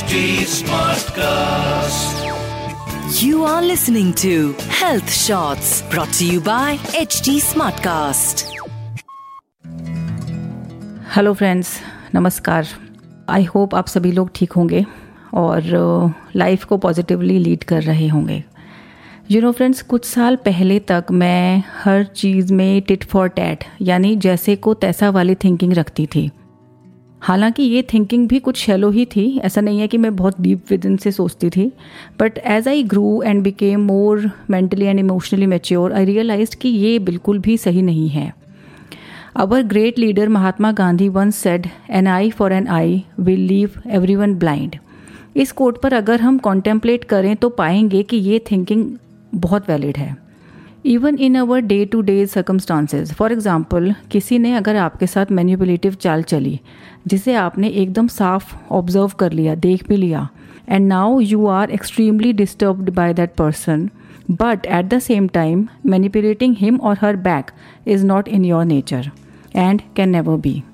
HD Smartcast. You are listening to Health Shots brought to you by HT Smartcast. Hello friends नमस्कार I hope आप सभी लोग ठीक होंगे और लाइफ को पॉजिटिवली लीड कर रहे होंगे यू नो फ्रेंड्स कुछ साल पहले तक मैं हर चीज़ में टिट फॉर टैट यानी जैसे को तैसा वाली थिंकिंग रखती थी हालाँकि ये थिंकिंग भी कुछ शैलो ही थी, ऐसा नहीं है कि मैं बहुत डीप विद इन से सोचती थी but as I grew and became more mentally and emotionally mature I realise कि ये बिल्कुल भी सही नहीं है। Our great leader Mahatma Gandhi once said an eye for an eye will leave everyone blind इस कोट पर अगर हम कॉन्टेम्पलेट करें तो पाएँगे कि ये थिंकिंग बहुत वैलिड है। Even in our day to day circumstances for example किसी ने अगर आपके साथ मैन्यूपुलेटिव चाल चली, जिसे आपने एकदम साफ़ ऑब्ज़र्व कर लिया, देख भी लिया and now you are extremely disturbed by that person but at the same time manipulating him और her back is not in your nature and can never be.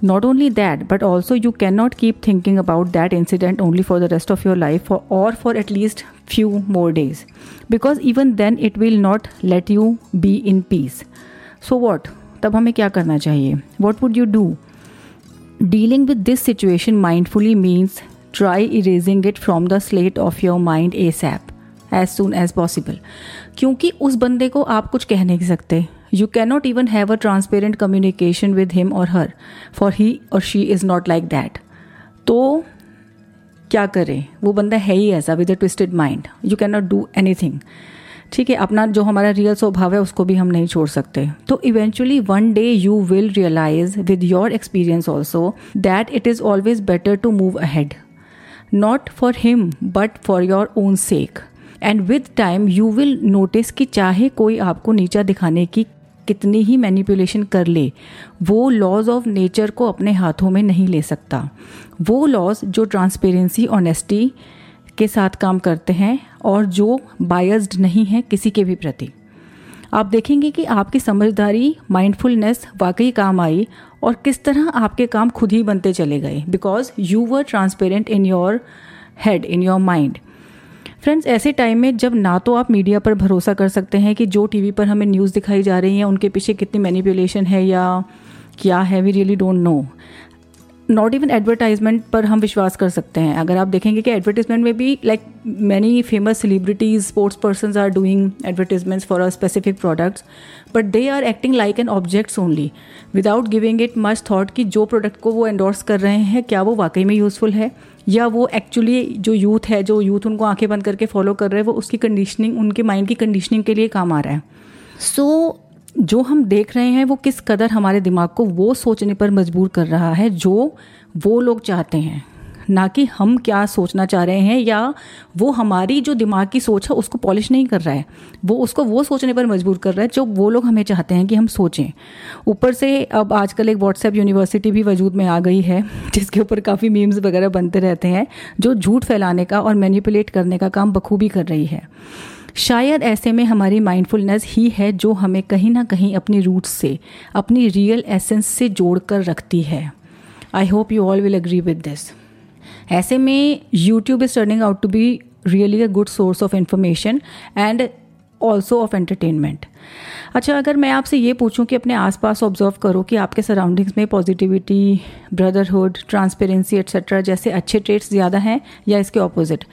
Not only that, but also you cannot keep thinking about that incident only for the rest of your life or, or for at least few more days because even then it will not let you be in peace. So what? तब हमें क्या करना चाहिए What would you do? Dealing with this situation mindfully means try erasing it from the slate of your mind ASAP as soon as possible. क्योंकि उस बंदे को आप कुछ कह नहीं सकते you cannot even have a transparent communication with him और हर फॉर ही और she is not like that तो क्या करें? वो बंदा है ही ऐसा with a twisted mind you can not do anything ठीक है, अपना जो हमारा रियल स्वभाव है, उसको भी हम नहीं छोड़ सकते। तो eventually one day you will realise with your experience also that it is always better to move ahead not for him but for your own sake and with time you will notice कि चाहे कोई आपको नीचा दिखाने की कितनी ही manipulation कर ले, वो लॉज ऑफ़ नेचर को अपने हाथों में नहीं ले सकता। वो लॉज जो ट्रांसपेरेंसी ऑनेस्टी के साथ काम करते हैं और जो बायस्ड नहीं है किसी के भी प्रति। आप देखेंगे कि आपकी समझदारी माइंडफुलनेस वाकई काम आई और किस तरह आपके काम खुद ही बनते चले गए। Because you were transparent in your head in your mind friends ऐसे टाइम में जब ना तो आप मीडिया पर भरोसा कर सकते हैं कि जो टीवी पर हमें न्यूज़ दिखाई जा रही है, उनके पीछे कितनी मैनिपुलेशन है या क्या है we really don't know not even advertisement पर हम विश्वास कर सकते हैं। अगर आप देखेंगे कि एडवर्टीजमेंट में भी like many famous celebrities sports person are doing advertisements for a specific products but they are acting like an objects only without giving it much thought कि जो प्रोडक्ट को वो एंडोर्स कर रहे हैं क्या वो वाकई में यूज़फुल है? या वो एक्चुअली जो यूथ है जो यूथ उनको आँखें बंद करके फॉलो कर रहे हैं वो उसकी कंडीशनिंग उनके माइंड की कंडीशनिंग के लिए काम आ रहा है। सो so, जो हम देख रहे हैं, वो किस कदर हमारे दिमाग को वो सोचने पर मजबूर कर रहा है, जो वो लोग चाहते हैं। ना कि हम क्या सोचना चाह रहे हैं, या वो हमारी जो दिमाग की सोच है, उसको पॉलिश नहीं कर रहा है। वो उसको वो सोचने पर मजबूर कर रहा है, जो वो लोग हमें चाहते हैं कि हम सोचें। ऊपर से अब आजकल एक व्हाट्सएप यूनिवर्सिटी भी वजूद में आ गई है, जिसके ऊपर काफ़ी मीम्स वगैरह बनते रहते हैं, जो झूठ फैलाने का और मैनिपुलेट करने का काम बखूबी कर रही है। शायद ऐसे में हमारी माइंडफुलनेस ही है जो हमें कहीं ना कहीं अपनी रूट्स से, अपनी रियल एसेंस से जोड़ कर रखती है। I hope you all will agree with this ऐसे में YouTube is turning out to be really a good source of information and also of entertainment अच्छा अगर मैं आपसे ये पूछूँ कि अपने आसपास ऑब्ज़र्व करो कि आपके सराउंडिंग्स में पॉजिटिविटी ब्रदरहुड ट्रांसपेरेंसी एट्सेट्रा जैसे अच्छे ट्रेट्स ज़्यादा हैं या इसके ऑपोजिट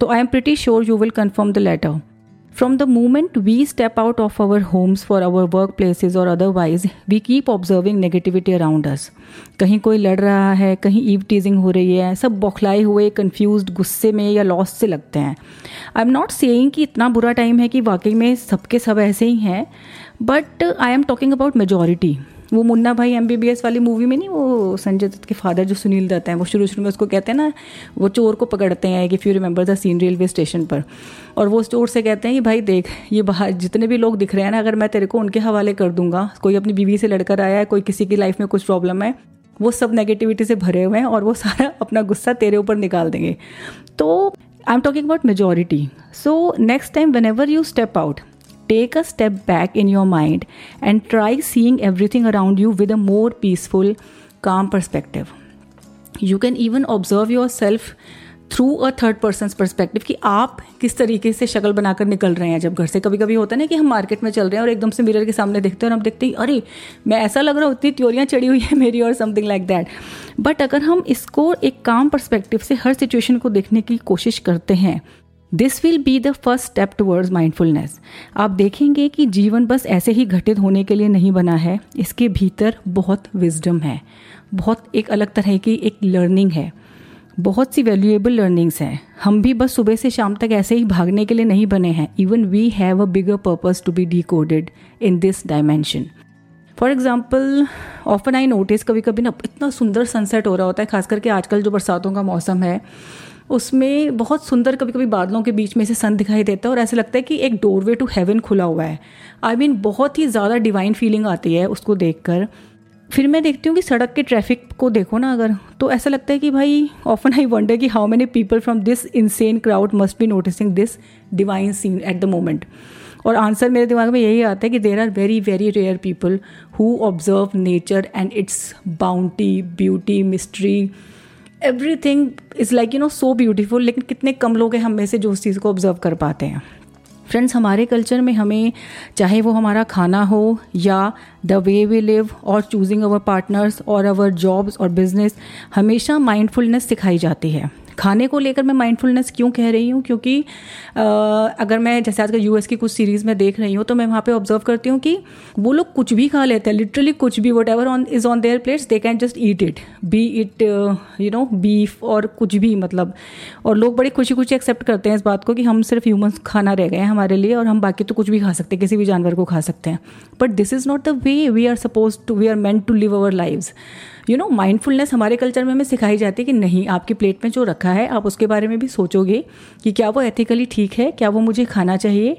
तो I am pretty sure you will confirm the latter From the moment we step out of our homes for our workplaces or otherwise, we keep observing negativity around us. कहीं कोई लड़ रहा है कहीं ईव टीजिंग हो रही है सब बौखलाए हुए कन्फ्यूज़ गुस्से में या लॉस से लगते हैं आई एम नॉट सेइंग कि इतना बुरा टाइम है कि वाकई में सबके सब ऐसे ही हैं but I am talking about majority वो मुन्ना भाई एमबीबीएस वाली मूवी में नहीं, वो संजय दत्त के फादर जो सुनील दत्त हैं, वो शुरू शुरू में उसको कहते हैं ना, वो चोर को पकड़ते हैं कि you remember the scene railway station पर। और वो चोर से कहते हैं कि, भाई देख, ये बाहर जितने भी लोग दिख रहे हैं ना, अगर मैं तेरे को उनके हवाले कर दूँगा, कोई अपनी बीवी से लड़कर आया है, कोई किसी की लाइफ में कुछ प्रॉब्लम है, वो सब नेगेटिविटी से भरे हुए हैं और वो सारा अपना गुस्सा तेरे ऊपर निकाल देंगे। तो I am talking about majority so next time whenever you step out take a step back in your mind and try seeing everything around you with a more peaceful, calm perspective. You can even observe yourself through a third person perspective कि आप किस तरीके से शक्ल बनाकर निकल रहे हैं जब घर से कभी कभी होता है ना कि हम मार्केट में चल रहे हैं और एकदम से मिरर के सामने देखते हैं और हम देखते हैं अरे मैं ऐसा लग रहा हूँ इतनी त्योरियाँ चढ़ी हुई है मेरी और समथिंग लाइक दैट बट अगर हम इसको एक काम परस्पेक्टिव से हर सिचुएशन को देखने की कोशिश करते हैं this will be the first step towards mindfulness आप देखेंगे कि जीवन बस ऐसे ही घटित होने के लिए नहीं बना है। इसके भीतर बहुत विजडम है। बहुत एक अलग तरह की एक लर्निंग है। बहुत सी वैल्यूएबल लर्निंग्स हैं। हम भी बस सुबह से शाम तक ऐसे ही भागने के लिए नहीं बने हैं। Even we have a bigger purpose to be decoded in this dimension for example often I notice कभी कभी ना इतना सुंदर सनसेट हो रहा होता है खास करके आजकल जो बरसातों का मौसम है। उसमें बहुत सुंदर कभी कभी बादलों के बीच में से सन दिखाई देता है और ऐसा लगता है कि एक डोरवे टू हेवन खुला हुआ है। आई I मीन mean, बहुत ही ज़्यादा डिवाइन फीलिंग आती है उसको देखकर। फिर मैं देखती हूँ कि सड़क के ट्रैफ़िक को देखो ना अगर तो ऐसा लगता है कि भाई ऑफन आई वंडर कि how many people from this insane crowd must be noticing this divine scene at the moment और आंसर मेरे दिमाग में यही आता है कि there are very very rare people who observe nature and its bounty beauty mystery everything is like you know so beautiful लेकिन कितने कम लोग हैं हम में से जो उस चीज़ को ऑब्ज़र्व कर पाते हैं। फ्रेंड्स हमारे कल्चर में हमें, चाहे वो हमारा खाना हो या द वे वी लिव और चूजिंग अवर पार्टनर्स और अवर जॉब्स और बिज़नेस हमेशा माइंडफुलनेस सिखाई जाती है। खाने को लेकर मैं माइंडफुलनेस क्यों कह रही हूँ? क्योंकि अगर मैं जैसे आजकल यूएस की कुछ सीरीज़ में देख रही हूँ तो मैं वहाँ पे ऑब्ज़र्व करती हूँ कि वो लोग कुछ भी खा लेते हैं लिटरली कुछ भी whatever on is on their plates they can just eat it be it you know beef और कुछ भी मतलब। और लोग बड़ी खुशी खुशी एक्सेप्ट करते हैं इस बात को कि हम सिर्फ़ ह्यूमन्स खाना रह गए हैं हमारे लिए और हम बाकी तो कुछ भी खा सकते हैं, किसी भी जानवर को खा सकते हैं। But this is not the way we are suppose to we are meant to live our lives you know mindfulness हमारे कल्चर में हमें सिखाई जाती है कि नहीं, आपकी प्लेट में जो रखा है, आप उसके बारे में भी सोचोगे कि क्या वो एथिकली ठीक है, क्या वो मुझे खाना चाहिए?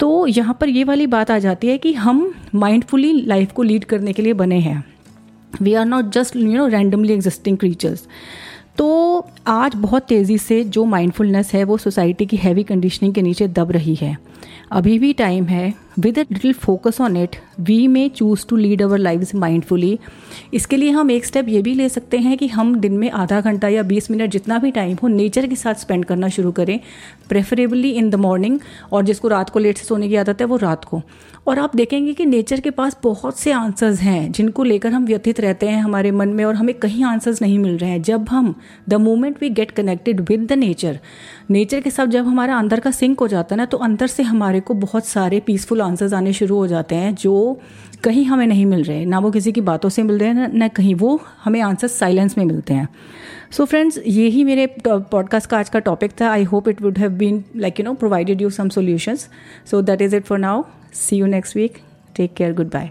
तो यहाँ पर ये वाली बात आ जाती है कि हम माइंडफुली लाइफ को लीड करने के लिए बने हैं। We are not just you know randomly existing creatures तो आज बहुत तेज़ी से जो माइंडफुलनेस है, वो सोसाइटी की हैवी कंडीशनिंग के नीचे दब रही है। अभी भी टाइम है with a little focus on it we may choose to lead our life mindfully इसके लिए हम एक स्टेप ये भी ले सकते हैं कि हम दिन में आधा घंटा या बीस मिनट जितना भी टाइम हो नेचर के साथ स्पेंड करना शुरू करें प्रेफरेबली इन द मॉर्निंग और जिसको रात को लेट से सोने की आदत है, वो रात को। और आप देखेंगे कि नेचर के पास बहुत से आंसर्स हैं, जिनको लेकर हम व्यथित रहते हैं हमारे मन में और हमें कहीं आंसर्स नहीं मिल रहे हैं। जब हम the moment we get connected with the nature nature के साथ जब हमारा अंदर का सिंक हो जाता है ना तो अंदर से हमारे को बहुत सारे पीसफुल आंसर्स आने शुरू हो जाते हैं, जो कहीं हमें नहीं मिल रहे, ना वो किसी की बातों से मिल रहे हैं, ना कहीं वो हमें आंसर्स साइलेंस में मिलते हैं। सो फ्रेंड्स ये ही मेरे पॉडकास्ट का आज का टॉपिक था। I hope it would have been like you know provided you some solutions so that is it for now see you next week take care goodbye